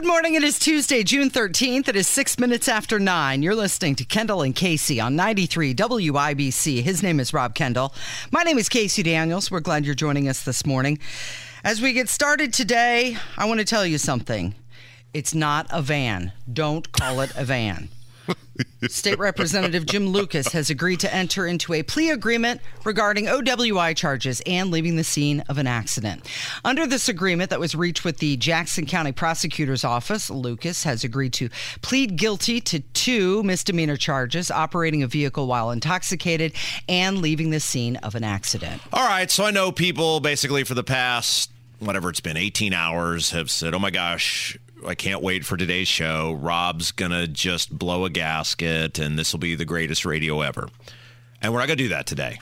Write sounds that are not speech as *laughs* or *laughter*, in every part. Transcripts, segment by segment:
Good morning. It is Tuesday, June 13th. It is six minutes after nine. You're listening to Kendall and Casey on 93 WIBC. His name is Rob Kendall. My name is Casey Daniels. We're glad you're joining us this morning. As we get started today, I want to tell you something. It's not a van. Don't call it a van. State Representative Jim Lucas has agreed to enter into a plea agreement regarding OWI charges and leaving the scene of an accident. Under this agreement that was reached with the Jackson County Prosecutor's Office, Lucas has agreed to plead guilty to two misdemeanor charges operating a vehicle while intoxicated and leaving the scene of an accident. All right, so I know people basically for the past whatever it's been 18 hours have said, "Oh my gosh, I can't wait for today's show. Rob's going to just blow a gasket and this will be the greatest radio ever. And we're not going to do that today.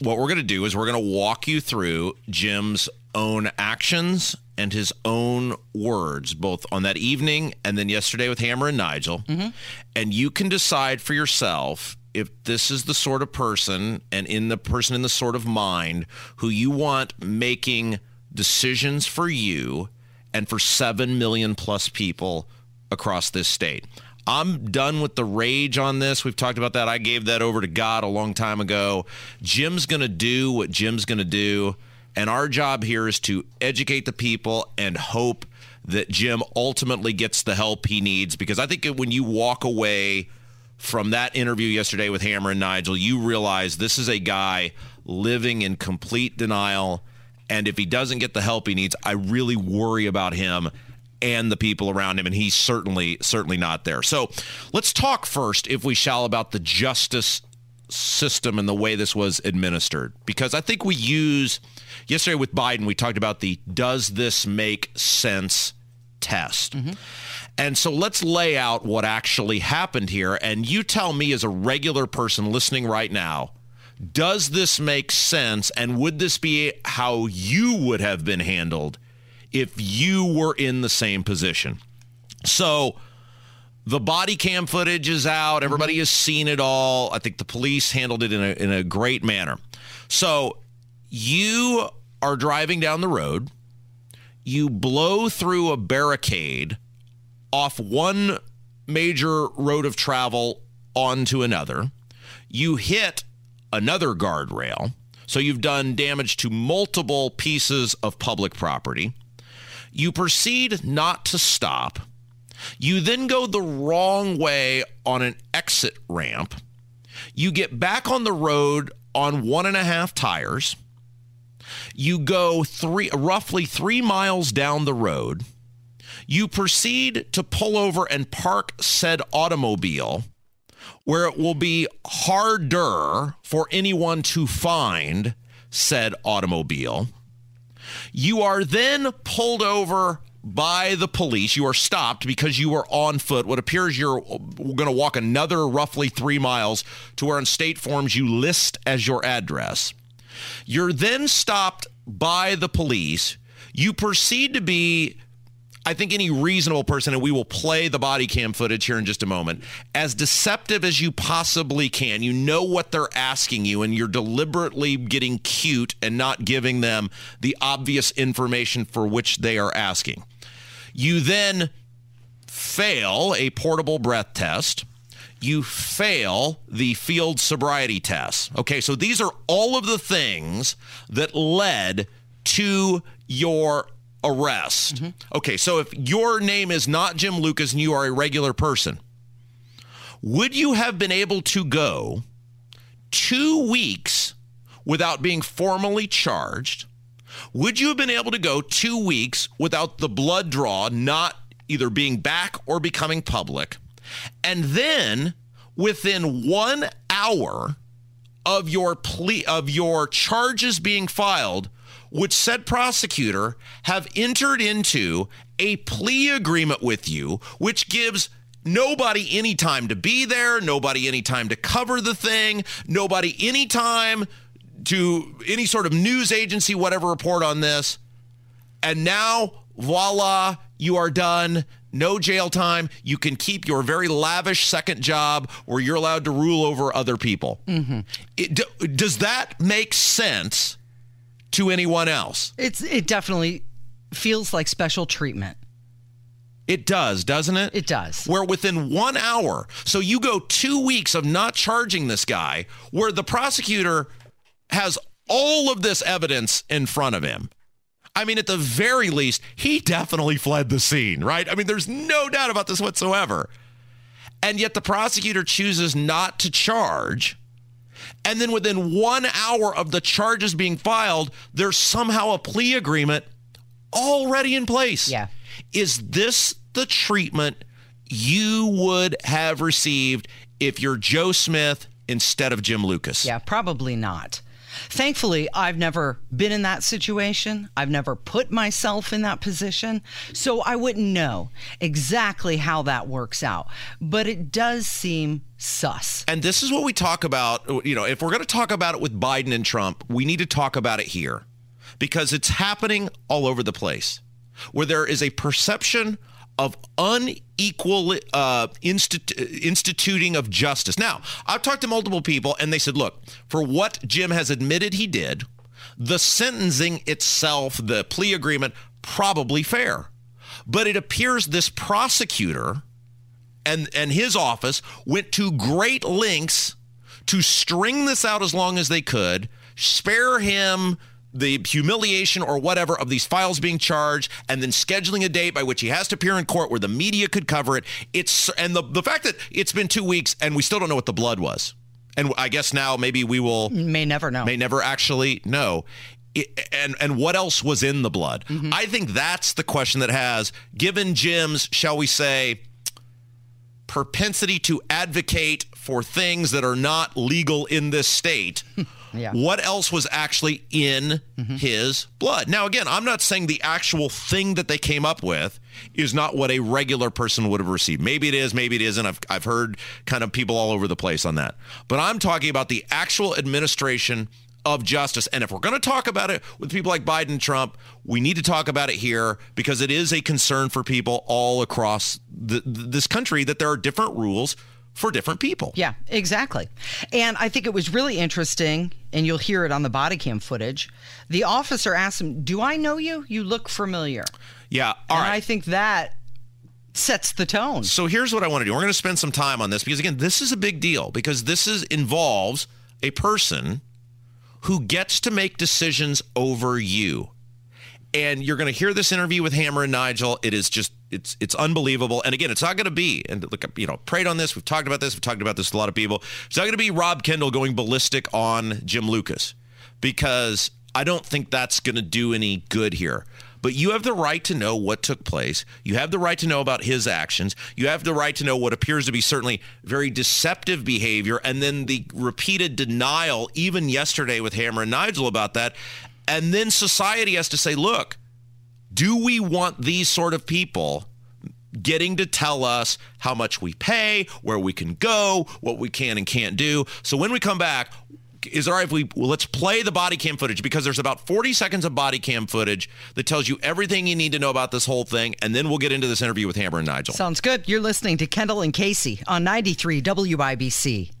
What we're going to do is we're going to walk you through Jim's own actions and his own words, both on that evening and then yesterday with Hammer and Nigel. Mm-hmm. And you can decide for yourself if this is the sort of person and in the person in the sort of mind who you want making decisions for you and for 7 million plus people across this state. I'm done with the rage on this. We've talked about that. I gave that over to God a long time ago. Jim's going to do what Jim's going to do. And our job here is to educate the people and hope that Jim ultimately gets the help he needs. Because I think when you walk away from that interview yesterday with Hammer and Nigel, you realize this is a guy living in complete denial and if he doesn't get the help he needs, I really worry about him and the people around him and he's certainly certainly not there. So, let's talk first if we shall about the justice system and the way this was administered because I think we use yesterday with Biden we talked about the does this make sense test. Mm-hmm. And so let's lay out what actually happened here and you tell me as a regular person listening right now does this make sense? And would this be how you would have been handled if you were in the same position? So the body cam footage is out. Mm-hmm. Everybody has seen it all. I think the police handled it in a, in a great manner. So you are driving down the road, you blow through a barricade off one major road of travel onto another. You hit another guardrail. So you've done damage to multiple pieces of public property. You proceed not to stop. You then go the wrong way on an exit ramp. You get back on the road on one and a half tires. You go three, roughly three miles down the road. You proceed to pull over and park said automobile where it will be harder for anyone to find said automobile. You are then pulled over by the police. You are stopped because you are on foot. What appears you're going to walk another roughly three miles to where on state forms you list as your address. You're then stopped by the police. You proceed to be I think any reasonable person, and we will play the body cam footage here in just a moment, as deceptive as you possibly can. You know what they're asking you, and you're deliberately getting cute and not giving them the obvious information for which they are asking. You then fail a portable breath test. You fail the field sobriety test. Okay, so these are all of the things that led to your arrest. Mm-hmm. Okay, so if your name is not Jim Lucas and you are a regular person, would you have been able to go two weeks without being formally charged? Would you have been able to go two weeks without the blood draw not either being back or becoming public? And then within one hour of your plea of your charges being filed, would said prosecutor have entered into a plea agreement with you, which gives nobody any time to be there, nobody any time to cover the thing, nobody any time to any sort of news agency, whatever, report on this. And now, voila, you are done. No jail time. You can keep your very lavish second job where you're allowed to rule over other people. Mm-hmm. It, does that make sense? To anyone else. It's it definitely feels like special treatment. It does, doesn't it? It does. Where within one hour, so you go two weeks of not charging this guy, where the prosecutor has all of this evidence in front of him. I mean, at the very least, he definitely fled the scene, right? I mean, there's no doubt about this whatsoever. And yet the prosecutor chooses not to charge. And then within one hour of the charges being filed, there's somehow a plea agreement already in place. Yeah. Is this the treatment you would have received if you're Joe Smith instead of Jim Lucas? Yeah, probably not. Thankfully, I've never been in that situation. I've never put myself in that position. So I wouldn't know exactly how that works out. But it does seem sus. And this is what we talk about. You know, if we're going to talk about it with Biden and Trump, we need to talk about it here because it's happening all over the place where there is a perception of unequal uh, institu- instituting of justice. Now, I've talked to multiple people, and they said, look, for what Jim has admitted he did, the sentencing itself, the plea agreement, probably fair. But it appears this prosecutor and, and his office went to great lengths to string this out as long as they could, spare him the humiliation or whatever of these files being charged and then scheduling a date by which he has to appear in court where the media could cover it. It's and the the fact that it's been 2 weeks and we still don't know what the blood was. And I guess now maybe we will may never know. May never actually know. It, and and what else was in the blood? Mm-hmm. I think that's the question that has given Jim's shall we say propensity to advocate for things that are not legal in this state. *laughs* Yeah. What else was actually in mm-hmm. his blood? Now, again, I'm not saying the actual thing that they came up with is not what a regular person would have received. Maybe it is, maybe it isn't. I've, I've heard kind of people all over the place on that. But I'm talking about the actual administration of justice. And if we're going to talk about it with people like Biden and Trump, we need to talk about it here because it is a concern for people all across the, this country that there are different rules for different people. Yeah, exactly. And I think it was really interesting, and you'll hear it on the body cam footage. The officer asked him, Do I know you? You look familiar. Yeah. All and right. I think that sets the tone. So here's what I want to do. We're going to spend some time on this because again, this is a big deal because this is involves a person who gets to make decisions over you. And you're going to hear this interview with Hammer and Nigel. It is just it's it's unbelievable. And again, it's not going to be and look, you know, prayed on this. We've talked about this. We've talked about this with a lot of people. It's not going to be Rob Kendall going ballistic on Jim Lucas because I don't think that's going to do any good here. But you have the right to know what took place. You have the right to know about his actions. You have the right to know what appears to be certainly very deceptive behavior. And then the repeated denial, even yesterday with Hammer and Nigel about that. And then society has to say, look, do we want these sort of people getting to tell us how much we pay, where we can go, what we can and can't do? So when we come back, is all right if we well, let's play the body cam footage because there's about 40 seconds of body cam footage that tells you everything you need to know about this whole thing and then we'll get into this interview with Hammer and Nigel. Sounds good. You're listening to Kendall and Casey on 93 WIBC.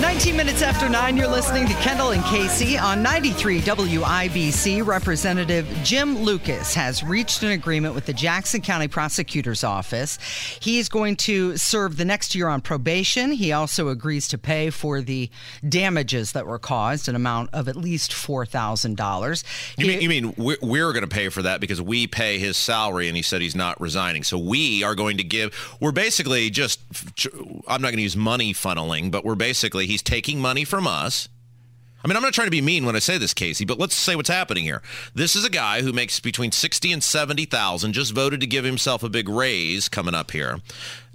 19 minutes after 9, you're listening to Kendall and Casey on 93 WIBC. Representative Jim Lucas has reached an agreement with the Jackson County Prosecutor's Office. He is going to serve the next year on probation. He also agrees to pay for the damages that were caused, an amount of at least $4,000. You mean, you mean we're, we're going to pay for that because we pay his salary and he said he's not resigning. So we are going to give, we're basically just, I'm not going to use money funneling, but we're basically, he's taking money from us. I mean, I'm not trying to be mean when I say this, Casey, but let's say what's happening here. This is a guy who makes between 60 and 70,000, just voted to give himself a big raise coming up here.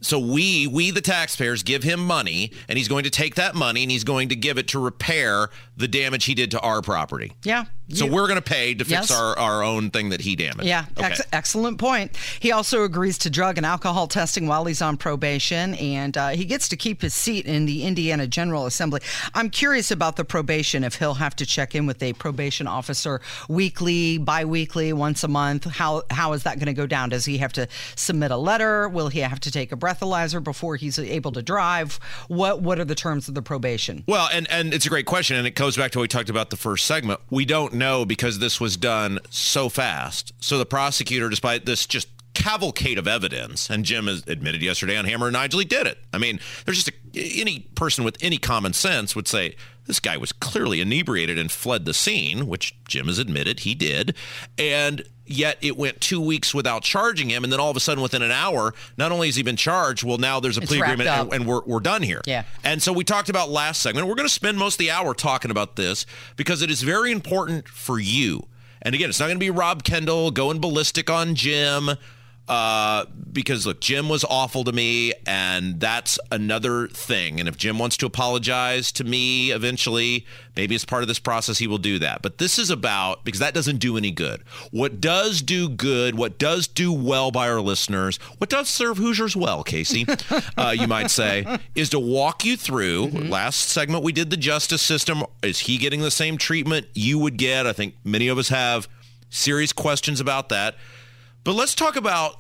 So we, we the taxpayers, give him money, and he's going to take that money and he's going to give it to repair the damage he did to our property. Yeah. So we're going to pay to fix yes. our, our own thing that he damaged. Yeah. Okay. Ex- excellent point. He also agrees to drug and alcohol testing while he's on probation, and uh, he gets to keep his seat in the Indiana General Assembly. I'm curious about the probation if he'll have to check in with a probation officer weekly, biweekly, once a month. How how is that going to go down? Does he have to submit a letter? Will he have to take a breathalyzer before he's able to drive? What what are the terms of the probation? Well, and and it's a great question, and it goes back to what we talked about the first segment. We don't know because this was done so fast. So the prosecutor, despite this just cavalcade of evidence, and Jim has admitted yesterday on Hammer and Nigel he did it. I mean, there's just a, any person with any common sense would say this guy was clearly inebriated and fled the scene, which Jim has admitted he did, and yet it went two weeks without charging him, and then all of a sudden, within an hour, not only has he been charged, well, now there's a It's plea agreement, and, and we're we're done here. Yeah. And so we talked about last segment. We're going to spend most of the hour talking about this because it is very important for you. And again, it's not going to be Rob Kendall going ballistic on Jim. Uh, because look, Jim was awful to me, and that's another thing. And if Jim wants to apologize to me eventually, maybe as part of this process, he will do that. But this is about because that doesn't do any good. What does do good, what does do well by our listeners, what does serve Hoosiers well, Casey, *laughs* uh, you might say, is to walk you through. Last segment, we did the justice system. Is he getting the same treatment you would get? I think many of us have serious questions about that. But let's talk about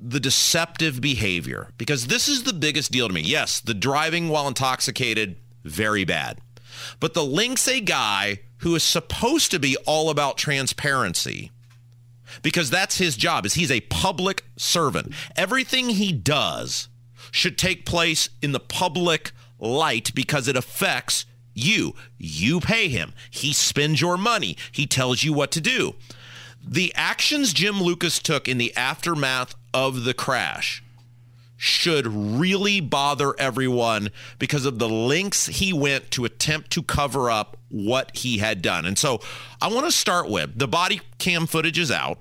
the deceptive behavior because this is the biggest deal to me. Yes, the driving while intoxicated, very bad. But the links a guy who is supposed to be all about transparency because that's his job is he's a public servant. Everything he does should take place in the public light because it affects you. You pay him. He spends your money. He tells you what to do. The actions Jim Lucas took in the aftermath of the crash should really bother everyone because of the lengths he went to attempt to cover up what he had done. And so I want to start with the body cam footage is out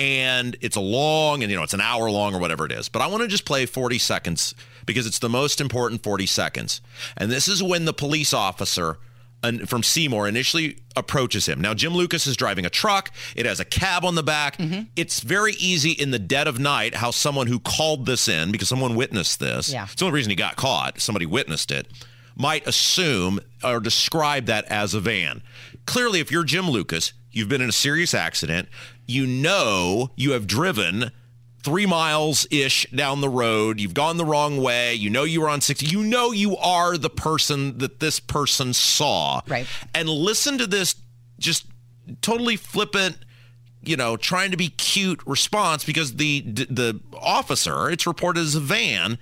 and it's a long and you know it's an hour long or whatever it is but i want to just play 40 seconds because it's the most important 40 seconds and this is when the police officer an- from seymour initially approaches him. Now jim lucas is driving a truck. It has a cab on the back. Mm-hmm. It's very easy in the dead of night how someone who called this in because someone witnessed this Yeah. it's the only reason he got caught somebody witnessed it might assume or describe that as a van. Clearly, if you're Jim Lucas, you've been in a serious accident, you know you have driven three miles ish down the road, you've gone the wrong way, you know you were on 60, you know you are the person that this person saw. Right. And listen to this just totally flippant you know, trying to be cute response because the the officer, it's reported as a van,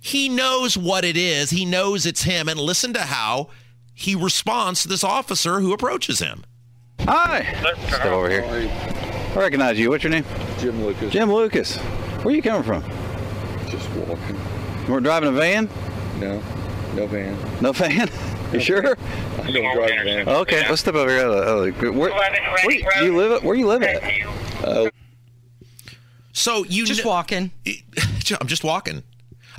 he knows what it is. He knows it's him. And listen to how he responds to this officer who approaches him. Hi. Step over here. I recognize you. What's your name? Jim Lucas. Jim Lucas. Where are you coming from? Just walking. We're driving a van? No, no van. No van? You sure? I don't drive a van. Okay, let's step over here. Uh, uh, Where, where you- you live? at- Where you live at? So you Just kn- walking. *laughs* I'm just walking.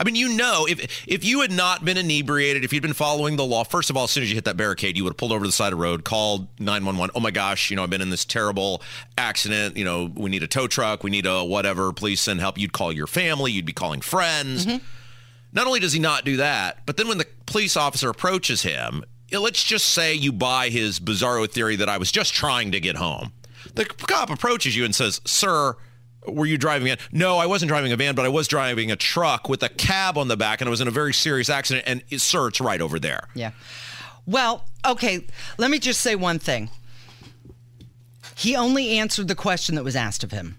I mean, you know, if if you had not been inebriated, if you'd been following the law, first of all, as soon as you hit that barricade, you would have pulled over to the side of the road, called 911. Oh my gosh, you know, I've been in this terrible accident. You know, we need a tow truck, we need a whatever. Please send help. You'd call your family, you'd be calling friends. Mm-hmm. Not only does he not do that, but then when the police officer approaches him, let's just say you buy his bizarro theory that I was just trying to get home. The cop approaches you and says, Sir, were you driving a No, I wasn't driving a van, but I was driving a truck with a cab on the back and I was in a very serious accident. And sir, it's right over there. Yeah. Well, okay, let me just say one thing. He only answered the question that was asked of him,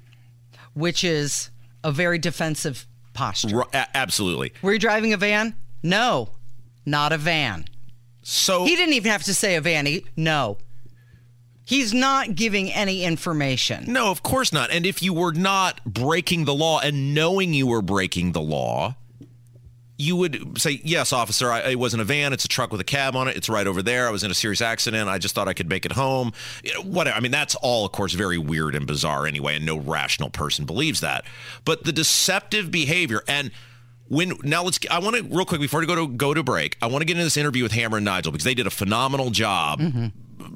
which is a very defensive posture. R- a- absolutely. Were you driving a van? No, not a van. So He didn't even have to say a van. He, no. He's not giving any information. No, of course not. And if you were not breaking the law and knowing you were breaking the law, you would say, "Yes, officer, I, it wasn't a van. It's a truck with a cab on it. It's right over there. I was in a serious accident. I just thought I could make it home." You know, Whatever. I mean, that's all, of course, very weird and bizarre anyway, and no rational person believes that. But the deceptive behavior and when now let's I want to real quick before we go to go to break. I want to get into this interview with Hammer and Nigel because they did a phenomenal job mm-hmm.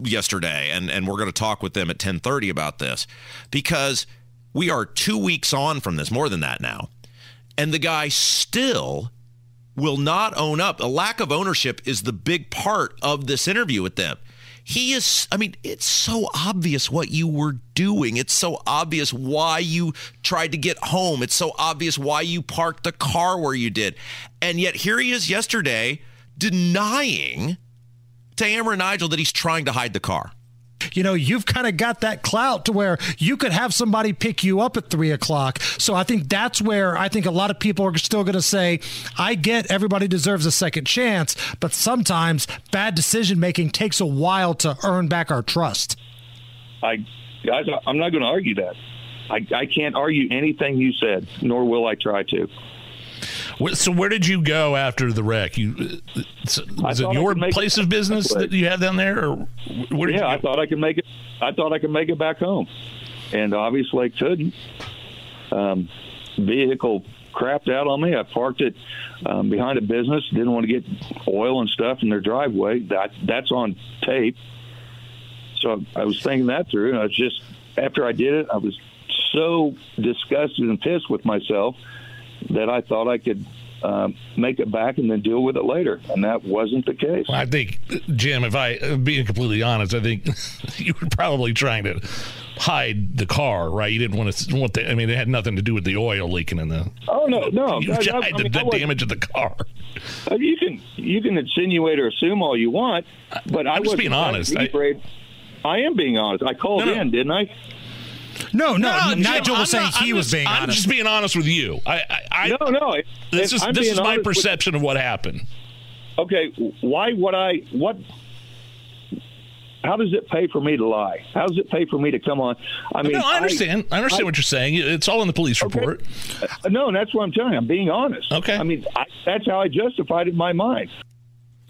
Yesterday and and we're going to talk with them at 10:30 about this because we are 2 weeks on from this more than that now and the guy still will not own up. A lack of ownership is the big part of this interview with them. He is i mean it's so obvious what you were doing. It's so obvious why you tried to get home. It's so obvious why you parked the car where you did. And yet here he is yesterday denying to Hammer and Nigel that he's trying to hide the car. You know, you've kind of got that clout to where you could have somebody pick you up at three o'clock. So I think that's where I think a lot of people are still going to say, I get everybody deserves a second chance, but sometimes bad decision making takes a while to earn back our trust. I, guys, I'm not going to argue that. I, I can't argue anything you said, nor will I try to. So where did you go after the wreck? You was it your place of business that you had down there, or where yeah, I thought I could make it. I thought I could make it back home, and obviously I couldn't. Um, vehicle crapped out on me. I parked it um, behind a business. Didn't want to get oil and stuff in their driveway. That that's on tape. So I was thinking that through, and I was just after I did it, I was so disgusted and pissed with myself that I thought I could um, make it back and then deal with it later, and that wasn't the case. Well, I think, Jim, if I being completely honest, I think *laughs* you were probably trying to hide the car, right? You didn't want to want the. I mean, it had nothing to do with the oil leaking in the. Oh no, no, *laughs* you I, hide I, the, mean, the damage of the car. Uh, you can you can insinuate or assume all you want, but I'm I just being honest. I, I am being honest. I called No, no. in, didn't I? No, no, No, Nigel Jim, was I'm saying not- he I'm was just- being I'm honest. just being honest with you. I, I, I No, no. This is I'm this is my honest with- perception of what happened. okay, why would I? What? How does it pay for me to lie? How does it pay for me to come on? I mean, no, I understand. I, understand I- what you're saying. It's all in the police Okay. report. Uh, no, that's what I'm telling you. I'm being honest. Okay. I mean, I, that's how I justified it in my mind.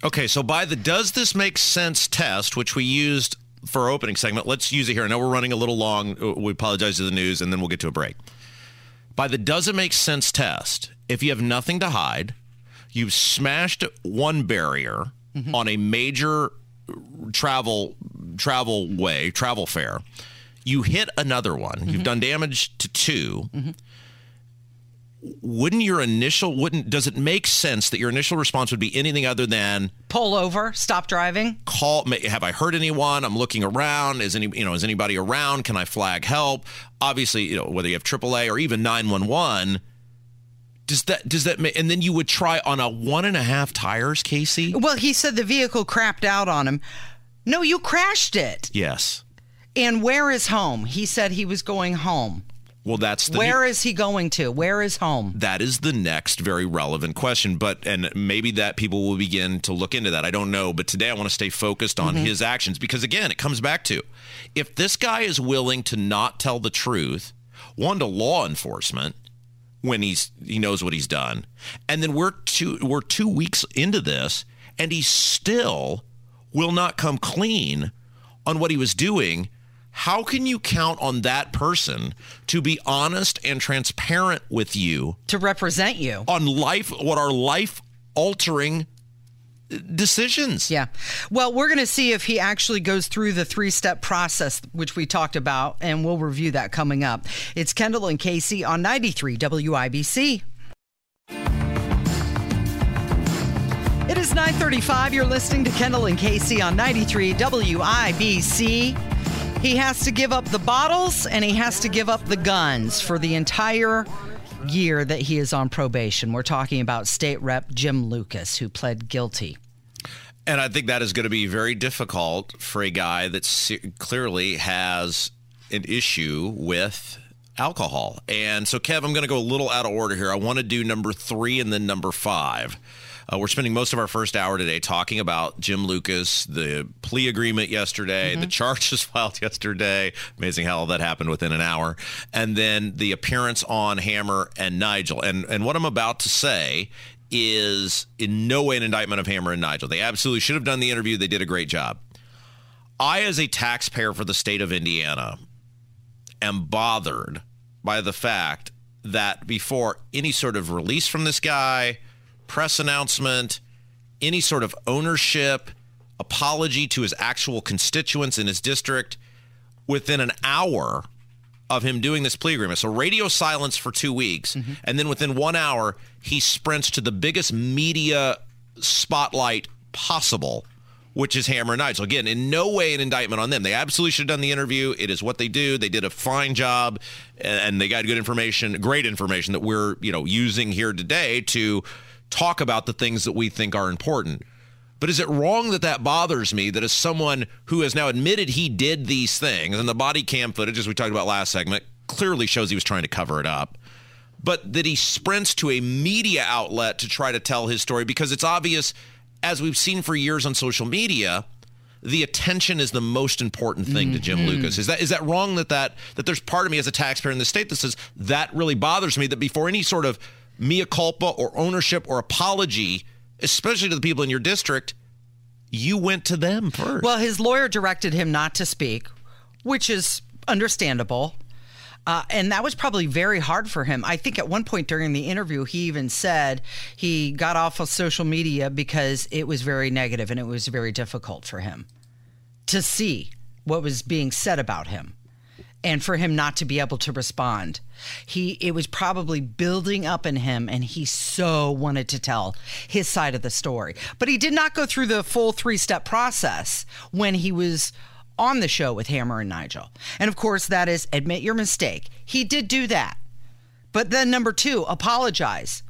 Okay, so by the does this make sense test, which we used for our opening segment, let's use it here. I know we're running a little long. Uh, We apologize to the news, and then we'll get to a break. By the does it make sense test, if you have nothing to hide, you've smashed one barrier mm-hmm. on a major travel travel way, travel fare, you hit another one, you've mm-hmm. done damage to 2 mm-hmm. Wouldn't your initial wouldn't does it make sense that your initial response would be anything other than Pull over, stop driving. call have i heard anyone i'm looking around is any you know is anybody around can i flag help obviously you know whether you have aaa or even 911 does that does that and then you would try on a one and a half tires casey Well, he said the vehicle crapped out on him. No, you crashed it. yes And where is home? He said he was going home. Well that's the Where is he going to? Where is home? that is the next very relevant question but and maybe that people will begin to look into that i don't know but today i want to stay focused on mm-hmm. his actions because again it comes back to if this guy is willing to not tell the truth one to law enforcement when he's he knows what he's done and then we're two we're two weeks into this and he still will not come clean on what he was doing how can you count on that person to be honest and transparent with you To represent you. on life what are life altering decisions Yeah. Well, we're going to see if he actually goes through the three step process, which we talked about, and we'll review that coming up. It's Kendall and Casey on 93 WIBC. It is 935. You're listening to Kendall and Casey on 93 WIBC. He has to give up the bottles and he has to give up the guns for the entire year that he is on probation. We're talking about State Rep Jim Lucas, who pled guilty. And I think that is going to be very difficult for a guy that clearly has an issue with alcohol. And so, Kev, I'm going to go a little out of order here. I want to do number three and then number five. Uh, we're spending most of our first hour today talking about Jim Lucas, the plea agreement yesterday, the charges *laughs* filed yesterday. Amazing how all that happened within an hour. And then the appearance on Hammer and Nigel. And, and what I'm about to say is in no way an indictment of Hammer and Nigel. They absolutely should have done the interview. They did a great job. I, as a taxpayer for the state of Indiana, am bothered by the fact that before any sort of release from this guy, press announcement, any sort of ownership, apology to his actual constituents in his district, within an hour of him doing this plea agreement. So radio silence for two weeks, mm-hmm. and then within one hour, he sprints to the biggest media spotlight possible which is Hammer and Nigel. Again, in no way an indictment on them. They absolutely should have done the interview. It is what they do. They did a fine job, and they got good information, great information that we're you know using here today to talk about the things that we think are important. But is it wrong that that bothers me that as someone who has now admitted he did these things and the body cam footage, as we talked about last segment, clearly shows he was trying to cover it up, but that he sprints to a media outlet to try to tell his story because it's obvious, as we've seen for years on social media, the attention is the most important thing to Jim mm-hmm. Lucas. Is that is that wrong that that that there's part of me as a taxpayer in the state that says that really bothers me that before any sort of mea culpa or ownership or apology, especially to the people in your district, you went to them first. Well, his lawyer directed him not to speak, which is understandable. Uh, and that was probably very hard for him. I think at one point during the interview, he even said he got off of social media because it was very negative and it was very difficult for him to see what was being said about him and for him not to be able to respond. He it was probably building up in him and he so wanted to tell his side of the story. But he did not go through the full three-step process when he was on the show with Hammer and Nigel. And of course that is admit your mistake. He did do that. But then number 2, apologize.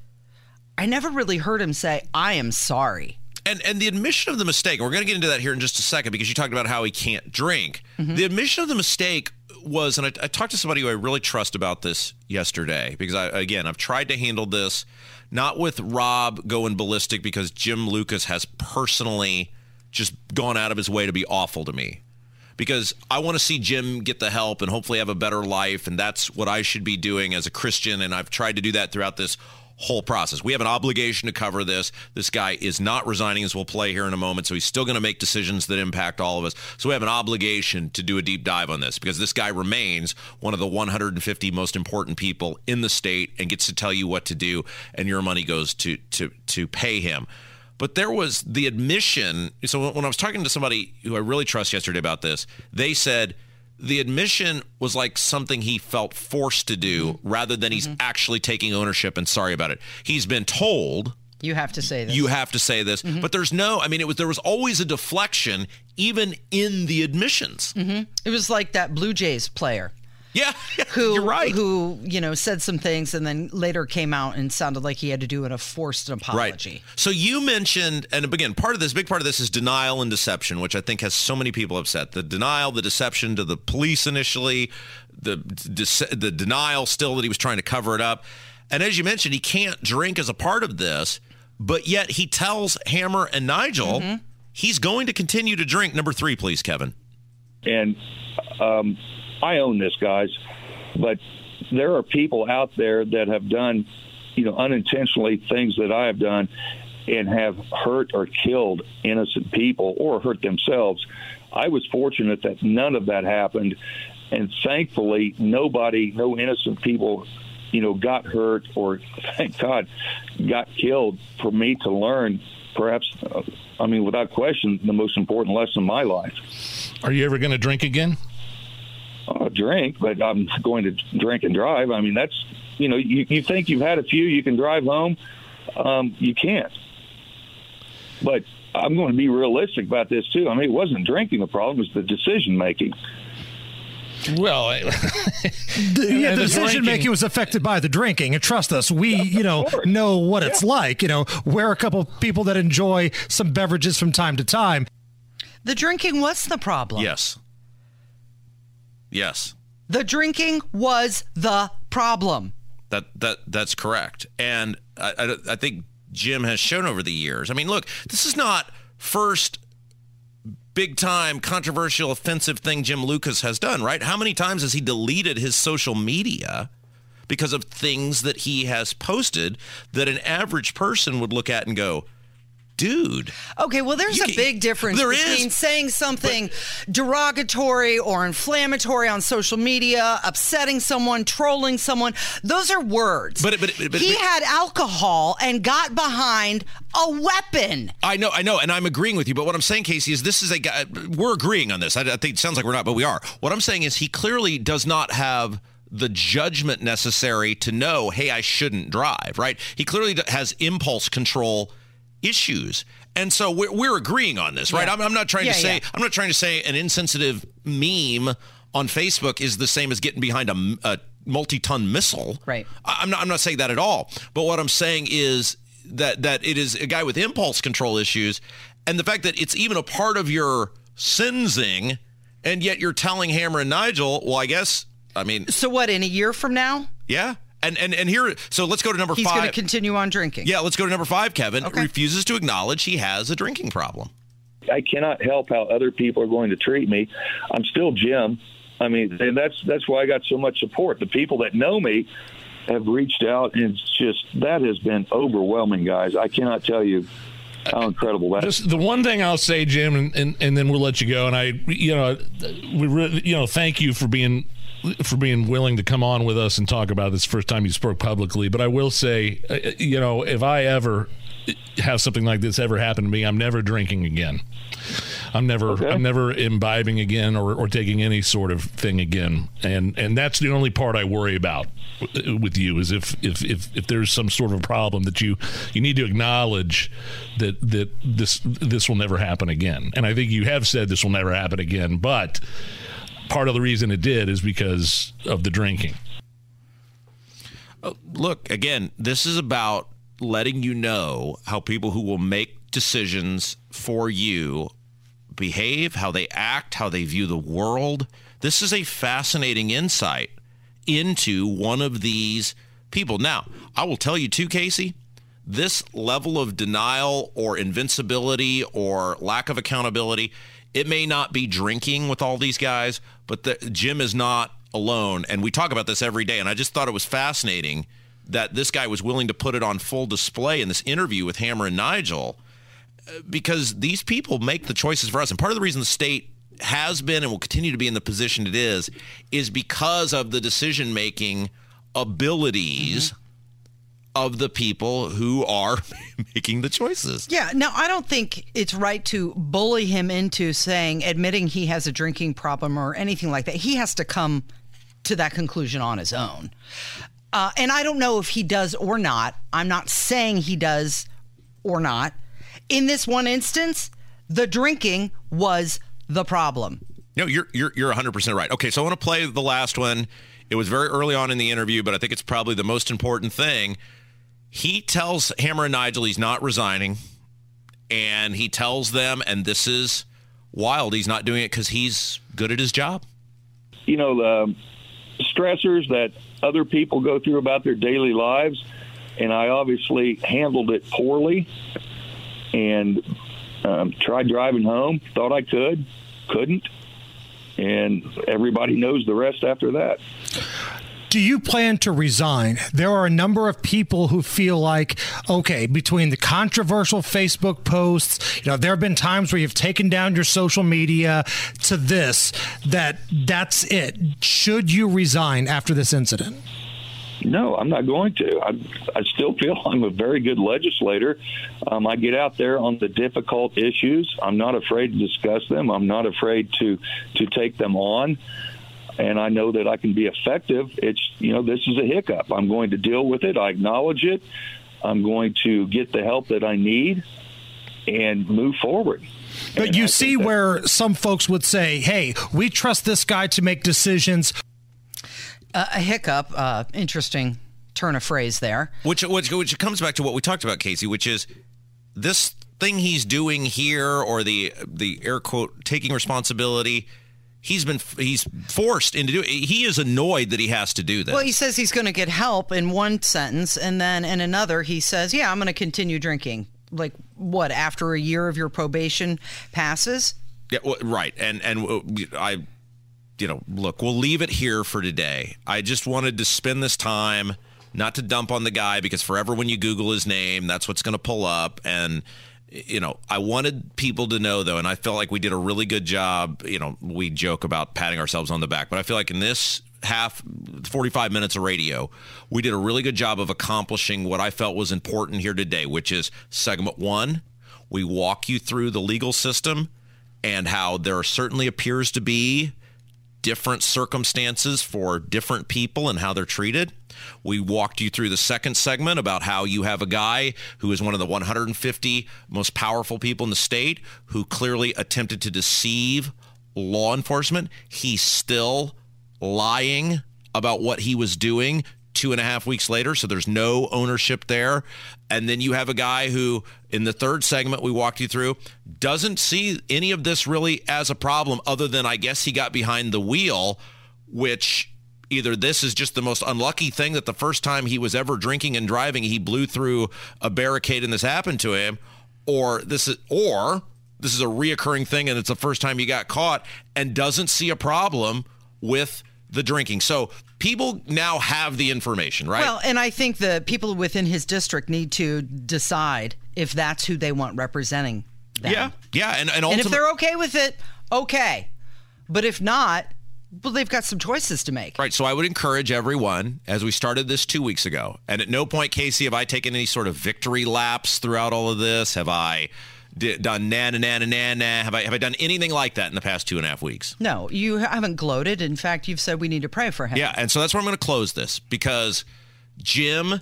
I never really heard him say I am sorry. and and the admission of the mistake, we're going to get into that here in just a second because you talked about how he can't drink. Mm-hmm. The admission of the mistake was, and I, I talked to somebody who I really trust about this yesterday because I again I've tried to handle this not with Rob going ballistic because Jim Lucas has personally just gone out of his way to be awful to me because I want to see Jim get the help and hopefully have a better life. And that's what I should be doing as a Christian. And I've tried to do that throughout this whole process. We have an obligation to cover this. This guy is not resigning, as we'll play here in a moment. So he's still going to make decisions that impact all of us. So we have an obligation to do a deep dive on this because this guy remains one of the 150 most important people in the state and gets to tell you what to do. And your money goes to to to pay him. But there was the admission. So when I was talking to somebody who I really trust yesterday about this, they said the admission was like something he felt forced to do mm-hmm. rather than he's mm-hmm. actually taking ownership and sorry about it. He's been told You have to say this. you have to say this, mm-hmm. but there's no. I mean, it was there was always a deflection even in the admissions. it was like that Blue Jays player. Yeah, who you're right. who you know said some things and then later came out and sounded like he had to do an, a forced apology. Right. So you mentioned, and again, part of this, big part of this is denial and deception, which I think has so many people upset. The denial, the deception to the police initially, the dece- the denial still that he was trying to cover it up, and as you mentioned, he can't drink as a part of this, but yet he tells Hammer and Nigel he's going to continue to drink. Number three, please, Kevin. and um, I own this, guys. But there are people out there that have done, you know, unintentionally things that I have done, and have hurt or killed innocent people or hurt themselves. I was fortunate that none of that happened, and thankfully, nobody, no innocent people, you know, got hurt or, *laughs* thank God, got killed. For me to learn, perhaps, uh, I mean, without question, the most important lesson in my life. Are you ever going to drink again? I'll drink, but I'm going to drink and drive. I mean, that's you know, you, you think you've had a few, you can drive home. Um, you can't. But I'm going to be realistic about this too. I mean, it wasn't drinking the problem; it was the decision making. Well, *laughs* I, The, yeah, the the decision making was affected by the drinking, and trust us, we you know course. know what it's like. You know, we're a couple people that enjoy some beverages from time to time. The drinking was the problem. Yes. Yes. The drinking was the problem. That that that's correct, and I, I, I think Jim has shown over the years. I mean, look, this is not first big time controversial offensive thing Jim Lucas has done, right? How many times has he deleted his social media because of things that he has posted that an average person would look at and go, "Dude, Okay, well, there's a big difference there between is, saying something derogatory or inflammatory on social media, upsetting someone, trolling someone. Those are words. But- but- but- he but- had alcohol and got behind a weapon. I know, I know, and I'm agreeing with you. But what I'm saying, Casey, is this is a guy. We're agreeing on this. I, I think it sounds like we're not, but we are. What I'm saying is he clearly does not have the judgment necessary to know, hey, I shouldn't drive. Right? He clearly has impulse control issues. And so we're, we're agreeing on this, right? Yeah. I'm, I'm not trying Yeah, to say yeah. I'm not trying to say an insensitive meme on Facebook is the same as getting behind a, a multi-ton missile. Right. I'm not I'm not saying that at all. But what I'm saying is that that it is a guy with impulse control issues, and the fact that it's even a part of your sensing, and yet you're telling Hammer and Nigel, well, I guess I mean, So what? In a year from now, yeah. And and and here, so let's go to number he's five. going to continue on drinking. yeah, let's go to number five. Kevin Okay. refuses to acknowledge he has a drinking problem. I cannot help how other people are going to treat me. I'm still Jim. I mean, and that's that's why I got so much support. The people that know me have reached out, and it's just that has been overwhelming, guys. I cannot tell you how incredible that is. Just the one thing I'll say, Jim, and, and, and then we'll let you go. And I, you know, we, re- you know, thank you for being for being willing to come on with us and talk about this first time you spoke publicly. But I will say, uh, you know, if I ever have something like this ever happen to me, I'm never drinking again. I'm never Okay. I'm never imbibing again or, or taking any sort of thing again. And and that's the only part I worry about with you is if if if, if there's some sort of problem that you you need to acknowledge that that this this will never happen again. And I think you have said this will never happen again, but part of the reason it did is because of the drinking. Uh, look again this is about letting you know how people who will make decisions for you behave how they act how they view the world this is a fascinating insight into one of these people now i will tell you too casey this level of denial or invincibility or lack of accountability it may not be drinking with all these guys but the, jim is not alone and we talk about this every day and i just thought it was fascinating that this guy was willing to put it on full display in this interview with hammer and nigel uh, because these people make the choices for us. And part of the reason the state has been and will continue to be in the position it is is because of the decision making abilities of the people who are *laughs* making the choices. Yeah, no, I don't think it's right to bully him into saying, admitting he has a drinking problem or anything like that. He has to come to that conclusion on his own. Uh, and I don't know if he does or not. I'm not saying he does or not. In this one instance, the drinking was the problem. No, you're you're you're 100% right. Okay, so I want to play the last one. It was very early on in the interview, but I think it's probably the most important thing. He tells Hammer and Nigel he's not resigning, and he tells them, and this is wild. He's not doing it because he's good at his job. you know, the stressors that other people go through about their daily lives. And I obviously handled it poorly and um, tried driving home, thought I could, couldn't. And everybody knows the rest after that. Do you plan to resign? There are a number of people who feel like, okay, between the controversial Facebook posts, you know, there have been times where you've taken down your social media to this, that that's it. Should you resign after this incident? No, I'm not going to. I, I still feel I'm a very good legislator. Um, I get out there on the difficult issues. I'm not afraid to discuss them. I'm not afraid to to take them on, and I know that I can be effective. It's you know this is a hiccup. I'm going to deal with it. I acknowledge it. I'm going to get the help that I need and move forward. But And you I see that- where some folks would say, hey, we trust this guy to make decisions. Uh, a hiccup, uh, interesting turn of phrase there. Which, which which comes back to what we talked about, Casey, which is this thing he's doing here, or the the air quote taking responsibility. He's been he's forced into doing. He is annoyed that he has to do this. Well, he says he's going to get help in one sentence, and then in another, he says, Yeah, I'm going to continue drinking. Like, what, after a year of your probation passes? Yeah, well, right. And and uh, I, you know, look, we'll leave it here for today. I just wanted to spend this time not to dump on the guy because forever when you Google his name, that's what's going to pull up. And you know, I wanted people to know though, and I felt like we did a really good job. You know, we joke about patting ourselves on the back, but I feel like in this half 45 minutes of radio we did a really good job of accomplishing what i felt was important here today which is segment one we walk you through the legal system and how there certainly appears to be different circumstances for different people and how they're treated. We walked you through the second segment about how you have a guy who is one of the 150 most powerful people in the state who clearly attempted to deceive law enforcement. He's still lying about what he was doing two and a half weeks later. So there's no ownership there. And then you have a guy who, in the third segment we walked you through, doesn't see any of this really as a problem, other than I guess he got behind the wheel, which either this is just the most unlucky thing that the first time he was ever drinking and driving, he blew through a barricade and this happened to him, or this is, or this is a reoccurring thing and it's the first time he got caught and doesn't see a problem with the drinking. So people now have the information, right? Well, and I think the people within his district need to decide if that's who they want representing them. yeah, yeah, and and, And if they're okay with it, okay. But if not, well, they've got some choices to make. Right. So I would encourage everyone, as we started this two weeks ago, and at no point, Casey, have I taken any sort of victory laps throughout all of this? Have I done na na na na na na? Have I have I done anything like that in the past two and a half weeks? No, you haven't gloated. In fact, you've said we need to pray for him. Yeah, and so that's where I'm going to close this because Jim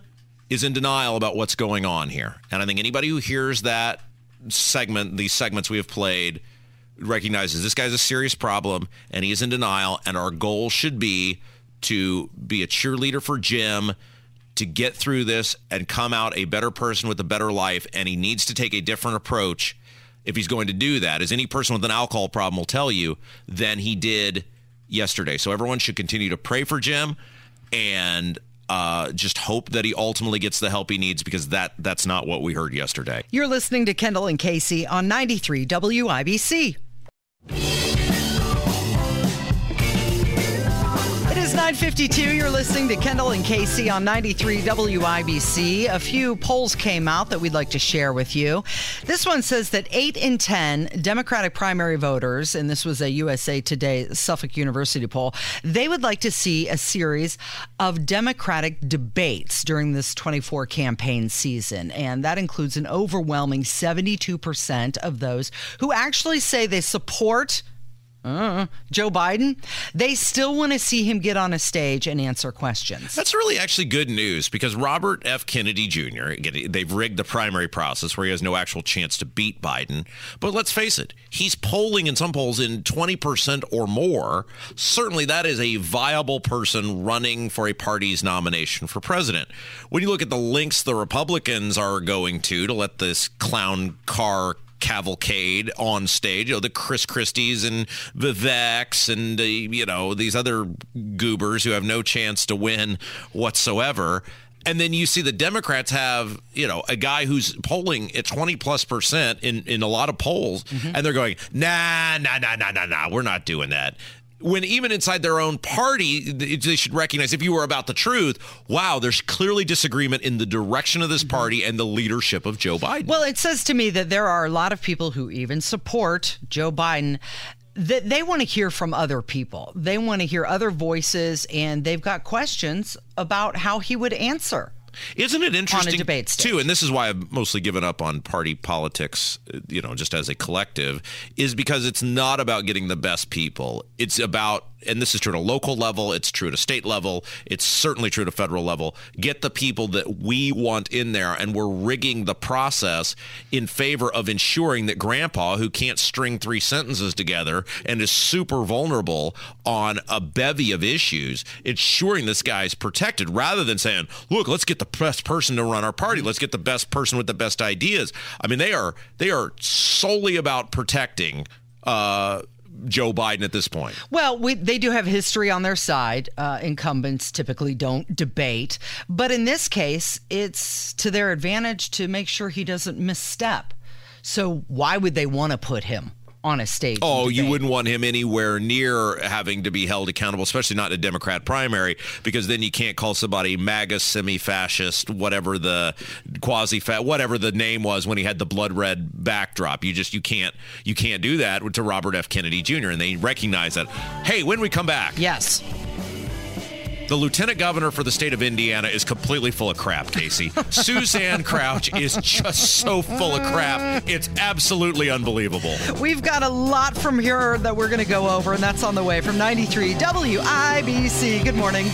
is in denial about what's going on here. And I think anybody who hears that segment, these segments we have played, recognizes this guy's a serious problem and he is in denial. And our goal should be to be a cheerleader for Jim to get through this and come out a better person with a better life. And he needs to take a different approach if he's going to do that, as any person with an alcohol problem will tell you, than he did yesterday. So everyone should continue to pray for Jim and uh, just hope that he ultimately gets the help he needs because that that's not what we heard yesterday. You're listening to Kendall and Casey on 93 WIBC. Is 952. You're listening to Kendall and Casey on 93 WIBC. A few polls came out that we'd like to share with you. This one says that 8 in 10 Democratic primary voters, and this was a USA Today Suffolk University poll, they would like to see a series of Democratic debates during this 24 campaign season. And that includes an overwhelming 72% of those who actually say they support uh, Joe Biden, they still want to see him get on a stage and answer questions. That's really actually good news because Robert F. Kennedy Jr., they've rigged the primary process where he has no actual chance to beat Biden. But let's face it, he's polling in some polls in 20% or more. Certainly that is a viable person running for a party's nomination for president. When you look at the links the Republicans are going to to let this clown car cavalcade on stage. You know, the Chris Christies and Vivek's and, you know, these other goobers who have no chance to win whatsoever. And then you see the Democrats have, you know, a guy who's polling at 20 plus percent in, in a lot of polls, mm-hmm. and they're going, nah, nah, nah, nah, nah, nah, we're not doing that when even inside their own party, they should recognize if you were about the truth, wow, there's clearly disagreement in the direction of this mm-hmm. party and the leadership of Joe Biden. Well, it says to me that there are a lot of people who even support Joe Biden that they want to hear from other people. They want to hear other voices and they've got questions about how he would answer. Isn't it interesting stage. too? And this is why I've mostly given up on party politics, you know, just as a collective, is because it's not about getting the best people. It's about, and this is true at a local level, it's true at a state level, it's certainly true at a federal level. Get the people that we want in there, and we're rigging the process in favor of ensuring that Grandpa, who can't string three sentences together and is super vulnerable on a bevy of issues, ensuring this guy's protected rather than saying, look, let's get the best person to run our party. Let's get the best person with the best ideas. I mean, they are they are solely about protecting uh, Joe Biden at this point. Well, we, they do have history on their side. Uh, incumbents typically don't debate. But in this case, it's to their advantage to make sure he doesn't misstep. So why would they want to put him on a stage? Oh, you wouldn't want him anywhere near having to be held accountable, especially not in a Democrat primary, because then you can't call somebody MAGA semi-fascist, whatever the quasi whatever the name was when he had the blood red backdrop. You just you can't you can't do that to Robert F. Kennedy Jr. And they recognize that. Hey, when we come back, Yes. The lieutenant governor for the state of Indiana is completely full of crap, Casey. *laughs* Suzanne Crouch is just so full of crap. It's absolutely unbelievable. We've got a lot from here that we're going to go over, and that's on the way from 93 WIBC. Good morning.